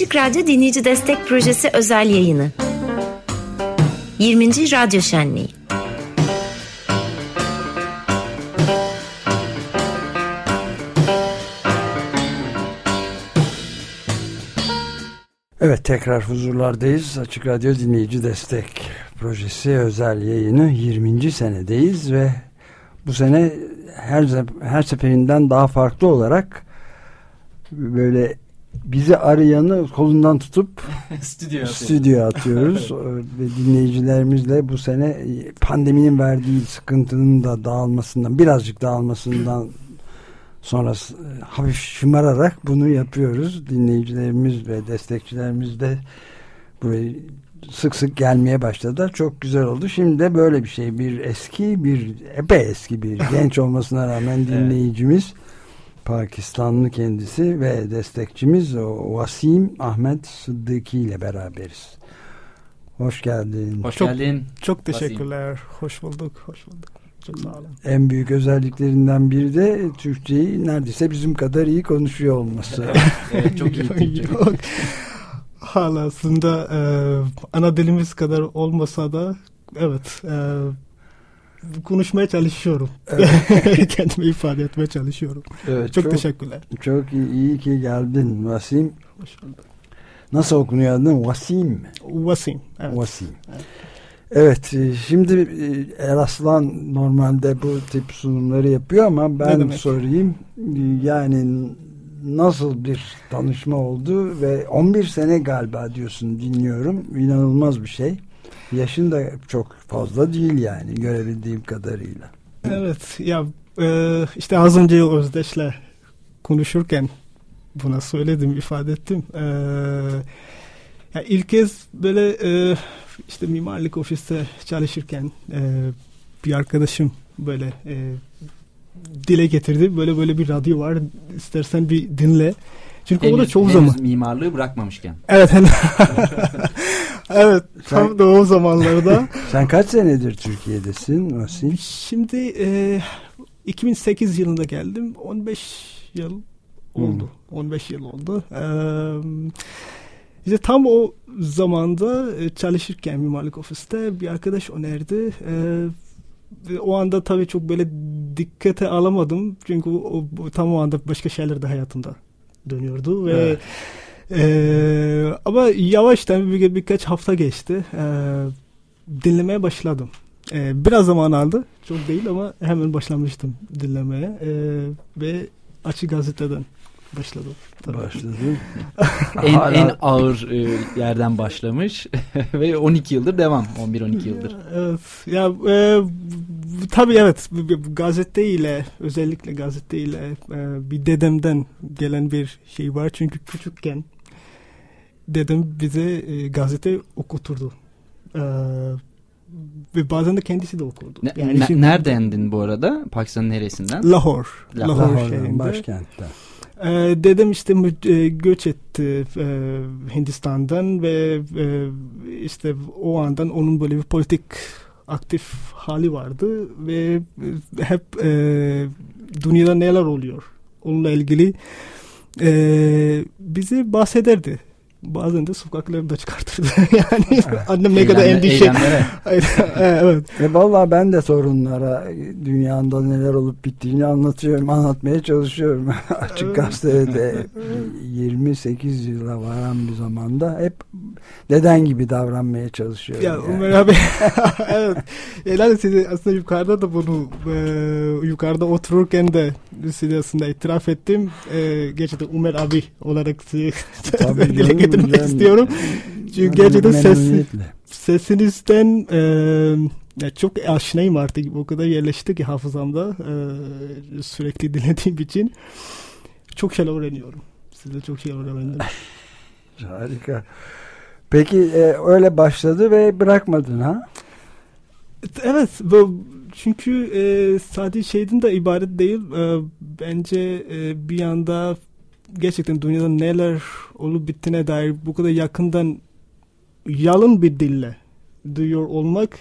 Açık Radyo Dinleyici Destek Projesi özel yayını. 20. Radyo Şenliği. Evet tekrar huzurlardayız. Açık Radyo Dinleyici Destek Projesi özel yayını 20. senedeyiz ve bu sene her her seferinden daha farklı olarak böyle bizi arayanı kolundan tutup stüdyo, stüdyo atıyoruz ve dinleyicilerimizle bu sene pandeminin verdiği sıkıntının da dağılmasından birazcık dağılmasından sonra hafif şımararak bunu yapıyoruz. Dinleyicilerimiz ve destekçilerimiz de buraya sık sık gelmeye başladı. Çok güzel oldu. Şimdi de böyle bir şey. Bir eski, bir epey eski bir genç olmasına rağmen dinleyicimiz Pakistanlı kendisi ve destekçimiz o Vasim Ahmet Sıddıki ile beraberiz. Hoş geldin. Hoş çok, geldin. Çok teşekkürler. Vasim. Hoş bulduk. Hoş bulduk. Çok sağ olun. En büyük özelliklerinden biri de Türkçeyi neredeyse bizim kadar iyi konuşuyor olması. evet, çok iyi. Yok. Hala aslında e, ana dilimiz kadar olmasa da evet e, konuşmaya çalışıyorum. Evet. Kendimi ifade etmeye çalışıyorum. Evet, çok, çok teşekkürler. Çok iyi, iyi ki geldin Vasim. Hoş bulduk. Nasıl okunuyor adın? Vasim? Vasim. Evet. Vasim. Evet. Evet, şimdi Eraslan normalde bu tip sunumları yapıyor ama ben sorayım. Yani nasıl bir tanışma oldu ve 11 sene galiba diyorsun dinliyorum. İnanılmaz bir şey. Yaşın da çok fazla değil yani görebildiğim kadarıyla. Evet ya e, işte az önce Özdeş'le konuşurken buna söyledim ifade ettim. E, ya ilk kez böyle e, işte mimarlık ofiste çalışırken e, bir arkadaşım böyle e, dile getirdi. Böyle böyle bir radyo var. İstersen bir dinle. Çünkü henüz, o da çoğu zaman. mimarlığı bırakmamışken. Evet. evet. Sen, tam da o zamanlarda. Sen kaç senedir Türkiye'desin Vasim? Şimdi e, 2008 yılında geldim. 15 yıl oldu. Hmm. 15 yıl oldu. Eee işte tam o zamanda çalışırken mimarlık ofiste bir arkadaş önerdi. Ee, o anda tabii çok böyle dikkate alamadım. Çünkü o, o, tam o anda başka şeyler de hayatımda dönüyordu ve evet. E, ama yavaştan bir, birkaç hafta geçti. E, dinlemeye başladım. E, biraz zaman aldı. Çok değil ama hemen başlamıştım dinlemeye. E, ve Açık Gazete'den başladım. Tabii. Başladım. en, en ağır e, yerden başlamış ve 12 yıldır devam. 11-12 yıldır. Evet. Ya e, tabii evet gazete ile özellikle gazete ile e, bir dedemden gelen bir şey var. Çünkü küçükken dedem bize e, gazete okuturdu. E, ve bazen de kendisi de okurdu. Ne, yani ne, şimdi, neredendin bu arada? Pakistan'ın neresinden? Lahore. Lahore, Lahore başkentte. Ee, dedem işte e, göç etti e, Hindistan'dan ve e, işte o andan onun böyle bir politik aktif hali vardı ve e, hep e, dünyada neler oluyor onunla ilgili e, bize bahsederdi bazen de sokaklarda çıkartırdı. yani evet. annem ne kadar endişe. evet. E vallahi ben de sorunlara dünyada neler olup bittiğini anlatıyorum, anlatmaya çalışıyorum. Açık gazetede 28 yıla varan bir zamanda hep deden gibi davranmaya çalışıyorum. Ya yani. Ömer abi evet. Yani size aslında yukarıda da bunu e, yukarıda otururken de size aslında itiraf ettim. E, gerçekten Ömer abi olarak size Tabii getirmek istiyorum. Çünkü gerçekten ses, sesinizden e, ya çok aşinayım artık. O kadar yerleşti ki hafızamda e, sürekli dinlediğim için. Çok şeyler öğreniyorum. Sizde çok şeyler öğrendim. Harika. Peki e, öyle başladı ve bırakmadın ha? Evet. Bu, çünkü e, sadece şeyden de ibaret değil. E, bence e, bir yanda gerçekten dünyada neler olup bittiğine dair bu kadar yakından yalın bir dille duyuyor olmak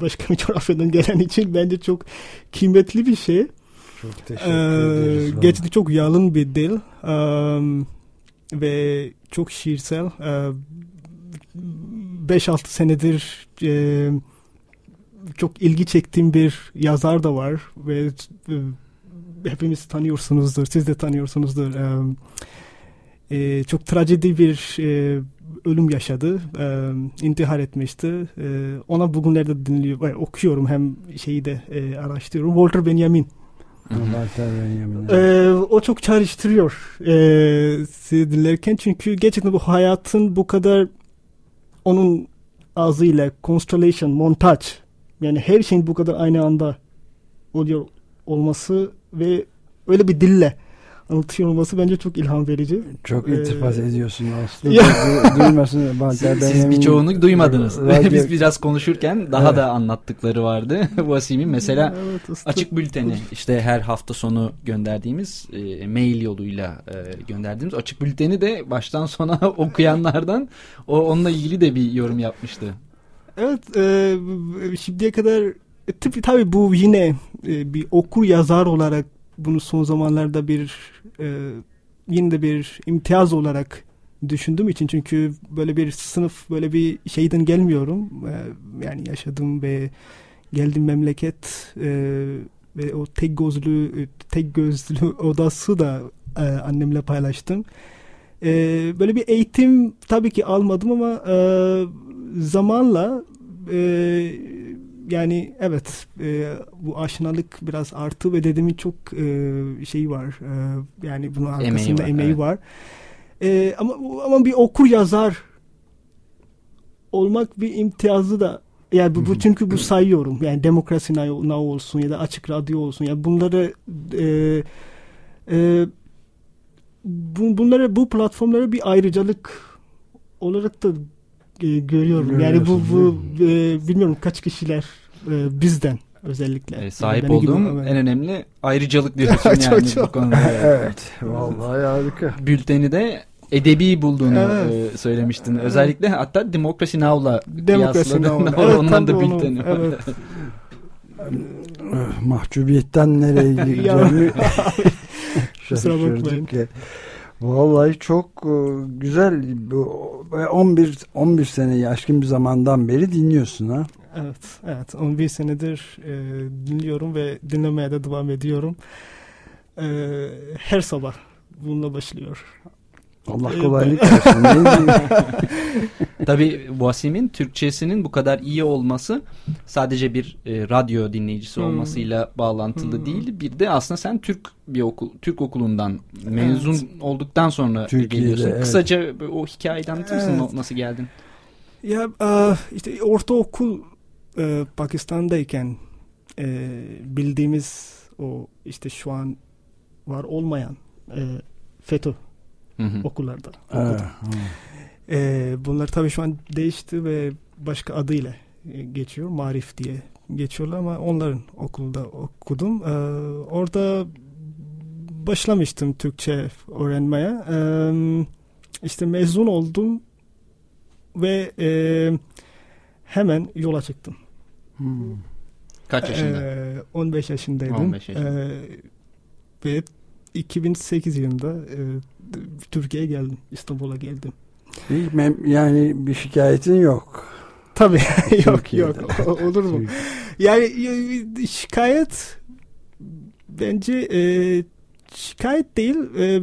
başka bir coğrafyadan gelen için bence çok kıymetli bir şey. Çok teşekkür ee, Gerçekten çok yalın bir dil. Um, ve çok şiirsel. 5-6 senedir e, çok ilgi çektiğim bir yazar da var ve e, hepimiz tanıyorsunuzdur, siz de tanıyorsunuzdur. E, e, çok trajedi bir e, ölüm yaşadı, e, intihar etmişti. E, ona bugünlerde dinliyor, e, okuyorum hem şeyi de e, araştırıyorum. Walter Benjamin. Walter Benjamin. E, o çok çağrıştırıyor e, sizi dinlerken çünkü gerçekten bu hayatın bu kadar onun ağzıyla constellation, montaj yani her şeyin bu kadar aynı anda oluyor olması ve öyle bir dille anlatıyor olması bence çok ilham verici. Çok iltifat ee, ediyorsun aslında. Duymasın. Siz, siz birçoğunu duymadınız. Radyo... Biz biraz konuşurken daha evet. da anlattıkları vardı. Vasim'in mesela evet, açık bülteni işte her hafta sonu gönderdiğimiz e, mail yoluyla e, gönderdiğimiz açık bülteni de baştan sona okuyanlardan o onunla ilgili de bir yorum yapmıştı. Evet e, şimdiye kadar e, tabii, tabii bu yine e, bir okur yazar olarak bunu son zamanlarda bir e, yine de bir imtiyaz olarak düşündüğüm için çünkü böyle bir sınıf böyle bir şeyden gelmiyorum e, yani yaşadığım ve geldiğim memleket e, ve o tek gözlü tek gözlü odası da e, annemle paylaştım. E, böyle bir eğitim tabii ki almadım ama e, zamanla e, yani evet e, bu aşinalık biraz artı ve dedemin çok e, şey var e, yani bunun arkasında emeği var, emeği evet. var. E, ama ama bir okur yazar olmak bir imtiyazı da yani bu, bu çünkü bu sayıyorum yani demokrasi now olsun ya da açık radyo olsun ya yani bunları e, e, bu, bunları bu platformlara bir ayrıcalık olarak da e, görüyorum. Yani bu bu e, bilmiyorum kaç kişiler e, bizden özellikle. E, sahip yani olduğum gibi, en önemli ayrıcalık diyorsun yani çok, çok. bu konuda. evet. Vallahi harika. Bülteni de edebi bulduğunu evet. e, söylemiştin. Evet. Özellikle hatta Demokrasi Now'la Demokrasi Now. evet, Ondan da bülteni. Evet. Mahcubiyetten nereye gideceğimi şaşırdık. Vallahi çok e, güzel. 11 11 sene aşkın bir zamandan beri dinliyorsun ha. Evet, evet. 11 senedir e, dinliyorum ve dinlemeye de devam ediyorum. E, her sabah bununla başlıyor. Allah e, kolaylık versin. Tabii Vasim'in Türkçesinin bu kadar iyi olması sadece bir e, radyo dinleyicisi hmm. olmasıyla bağlantılı hmm. değil. Bir de aslında sen Türk bir okul Türk okulundan mezun evet. olduktan sonra Türkiye'de, geliyorsun. Evet. Kısaca o hikayeden anlatır mısın evet. nasıl geldin? Ya işte ortaokul e, Pakistan'dayken e, bildiğimiz o işte şu an var olmayan e, FETÖ hı hı. okullarda. Evet. E, bunlar tabii şu an değişti ve başka adıyla e, geçiyor. Marif diye geçiyorlar ama onların okulda okudum. E, orada başlamıştım Türkçe öğrenmeye. E, işte mezun oldum ve e, hemen yola çıktım. Hmm. Kaç yaşında? Ee, 15 yaşındaydım. 15 yaşında. Ee, ve 2008 yılında e, Türkiye'ye geldim. İstanbul'a geldim. Yani bir şikayetin yok. Tabii yok yok. Olur mu? yani şikayet bence e, şikayet değil e,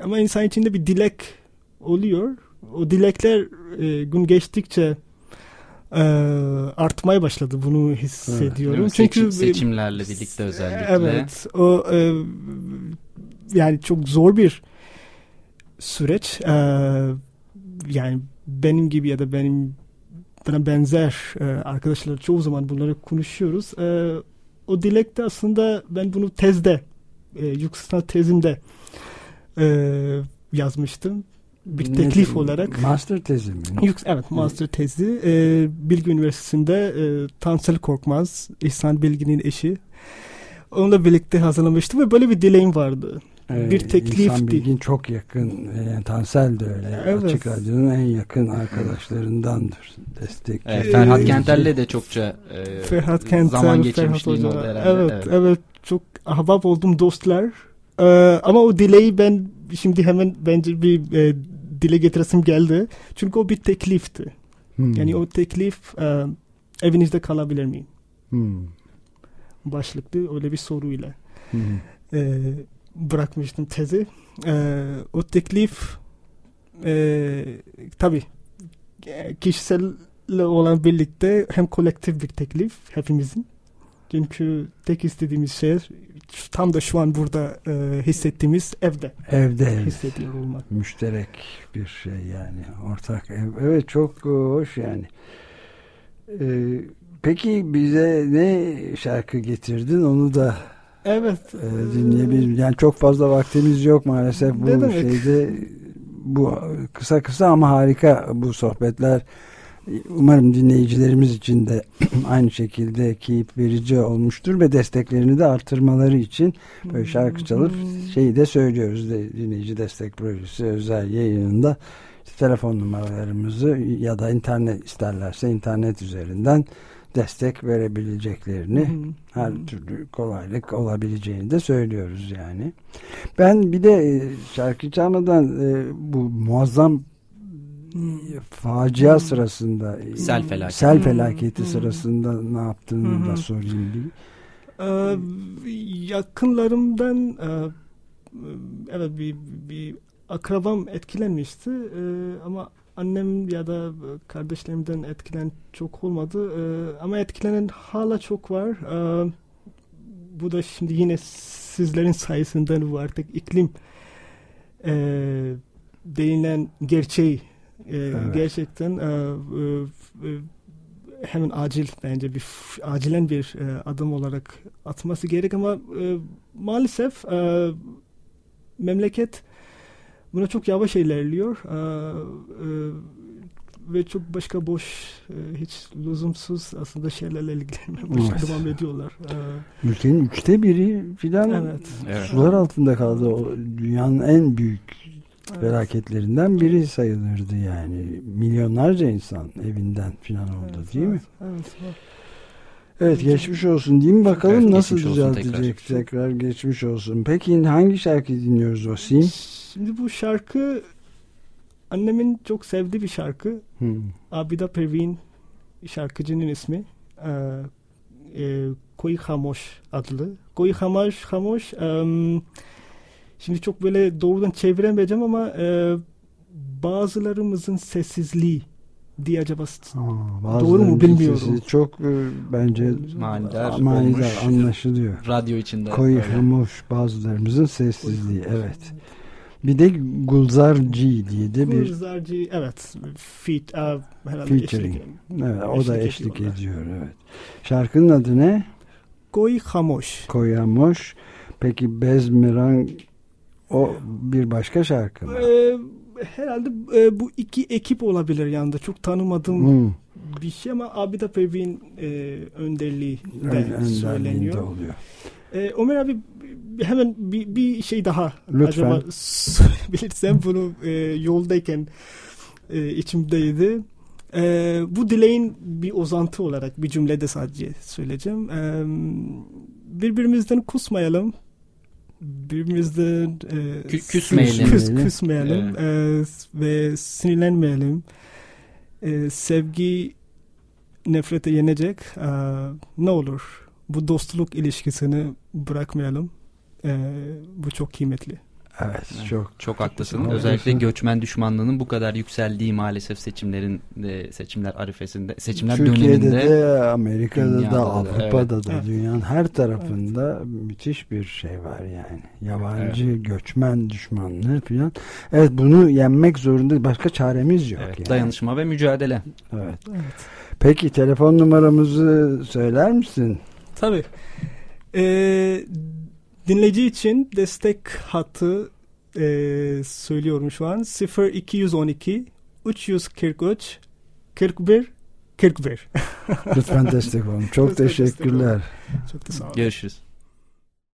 ama insan içinde bir dilek oluyor. O dilekler e, gün geçtikçe e, artmaya başladı. Bunu hissediyorum. Evet, Çünkü seçimlerle birlikte özellikle. Evet. O e, yani çok zor bir süreç. E, yani benim gibi ya da benim bana benzer e, arkadaşlar çoğu zaman bunları konuşuyoruz. E, o dilekte aslında ben bunu tezde, e, yüksek tezimde e, yazmıştım bir ne teklif ne, olarak. Master tezi mi? Yük, evet master tezi. E, Bilgi Üniversitesi'nde e, Tansel Korkmaz, İhsan Bilgi'nin eşi. Onunla birlikte hazırlamıştım ve böyle bir dileğim vardı. Evet, bir teklifti. İhsan Bilgin çok yakın. Yani Tansel de öyle. Evet. Açık Radyo'nun en yakın arkadaşlarındandır. Destek. Evet, Ferhat Kentel'le de çokça e, Ferhat Kentel, zaman geçirmişliğin oldu herhalde. Evet, evet, evet. Çok ahbap oldum dostlar. Ee, ama o dileği ben şimdi hemen bence bir e, dile getiresim geldi. Çünkü o bir teklifti. Hmm. Yani o teklif e, evinizde kalabilir miyim? Hmm. Başlıklı öyle bir soruyla hmm. e, bırakmıştım tezi. E, o teklif e, tabii kişisel olan birlikte hem kolektif bir teklif hepimizin. Çünkü tek istediğimiz şey tam da şu an burada e, hissettiğimiz evde. Evde. Hissediyor olmak. Müşterek bir şey yani. Ortak ev. Evet çok hoş yani. Ee, peki bize ne şarkı getirdin onu da Evet. E, dinleyebiliriz. Yani çok fazla vaktimiz yok maalesef bu şeyde. Bu kısa kısa ama harika bu sohbetler Umarım dinleyicilerimiz için de aynı şekilde keyif verici olmuştur ve desteklerini de artırmaları için böyle şarkı çalıp şeyi de söylüyoruz. Dinleyici destek projesi özel yayınında işte telefon numaralarımızı ya da internet isterlerse internet üzerinden destek verebileceklerini her türlü kolaylık olabileceğini de söylüyoruz yani. Ben bir de e, şarkı çalmadan e, bu muazzam facia sırasında sel felaketi, sel felaketi sırasında ne yaptığını da sorayım bir. Ee, yakınlarımdan e, evet bir, bir akrabam etkilenmişti ama annem ya da kardeşlerimden etkilen çok olmadı. Ama etkilenen hala çok var. Bu da şimdi yine sizlerin sayesinde bu artık iklim e, denilen gerçeği e, evet. Gerçekten e, e, e, hemen acil bence bir acilen bir e, adım olarak atması gerek ama e, maalesef e, memleket buna çok yavaş ilerliyor e, e, ve çok başka boş e, hiç lüzumsuz aslında şeylerle ilgilenmeye evet. devam ediyorlar. E, Ülkenin üçte biri filan evet. sular altında kaldı. O, dünyanın en büyük evet. felaketlerinden biri sayılırdı yani. Milyonlarca insan evinden filan oldu evet, değil evet, mi? Evet. evet. Evet geçmiş olsun değil mi? Bakalım evet, nasıl düzeltecek tekrar. tekrar geçmiş olsun. Peki hangi şarkı dinliyoruz Osim? Şimdi bu şarkı annemin çok sevdiği bir şarkı. Hmm. Abida Pervin şarkıcının ismi. Ee, e, Koy Hamoş adlı. Koy Hamoş Hamoş um, Şimdi çok böyle doğrudan çeviremeyeceğim ama e, bazılarımızın sessizliği diye acaba Aa, doğru mu bilmiyorum. Çok e, bence manidar, manidar anlaşılıyor. Radyo içinde. Koyulmuş bazılarımızın sessizliği evet. Bir de Gulzarci diye de bir Gulzarci evet feat, uh, featuring. Eşlik, evet, o da eşlik ediyor evet. Şarkının adı ne? Koy Hamoş. Koy Hamoş. Peki Bezmiran o bir başka şarkı mı? Ee, herhalde e, bu iki ekip olabilir yanında. Çok tanımadığım hmm. bir şey ama Abida Pervin e, önderliği de söyleniyor. oluyor. E, Ömer abi hemen bir, bir şey daha Lütfen. acaba bilirsem bunu e, yoldayken e, içimdeydi. E, bu dileğin bir uzantı olarak bir cümlede sadece söyleyeceğim. E, birbirimizden kusmayalım birbirimizden e, küsmeyelim, küs, küsmeyelim evet. e, ve sinirlenmeyelim. E, sevgi nefrete yenecek. E, ne olur bu dostluk ilişkisini bırakmayalım. E, bu çok kıymetli. Evet, evet çok çok haklısın. Çok Özellikle göçmen düşmanlığının bu kadar yükseldiği maalesef seçimlerin de, seçimler arifesinde seçimler Türkiye'de döneminde de Amerika'da da Avrupa'da evet. da evet. dünyanın her tarafında evet. müthiş bir şey var yani. Yabancı evet. göçmen düşmanlığı falan. Evet bunu yenmek zorunda başka çaremiz yok. Evet, yani. Dayanışma ve mücadele. Evet. evet. Peki telefon numaramızı söyler misin? Tabii. Ee, Dinleyici için destek hattı e, söylüyorum şu an. 0212 343 41 41. Lütfen destek olun. Çok teşekkürler. Çok da sağ olun. Görüşürüz.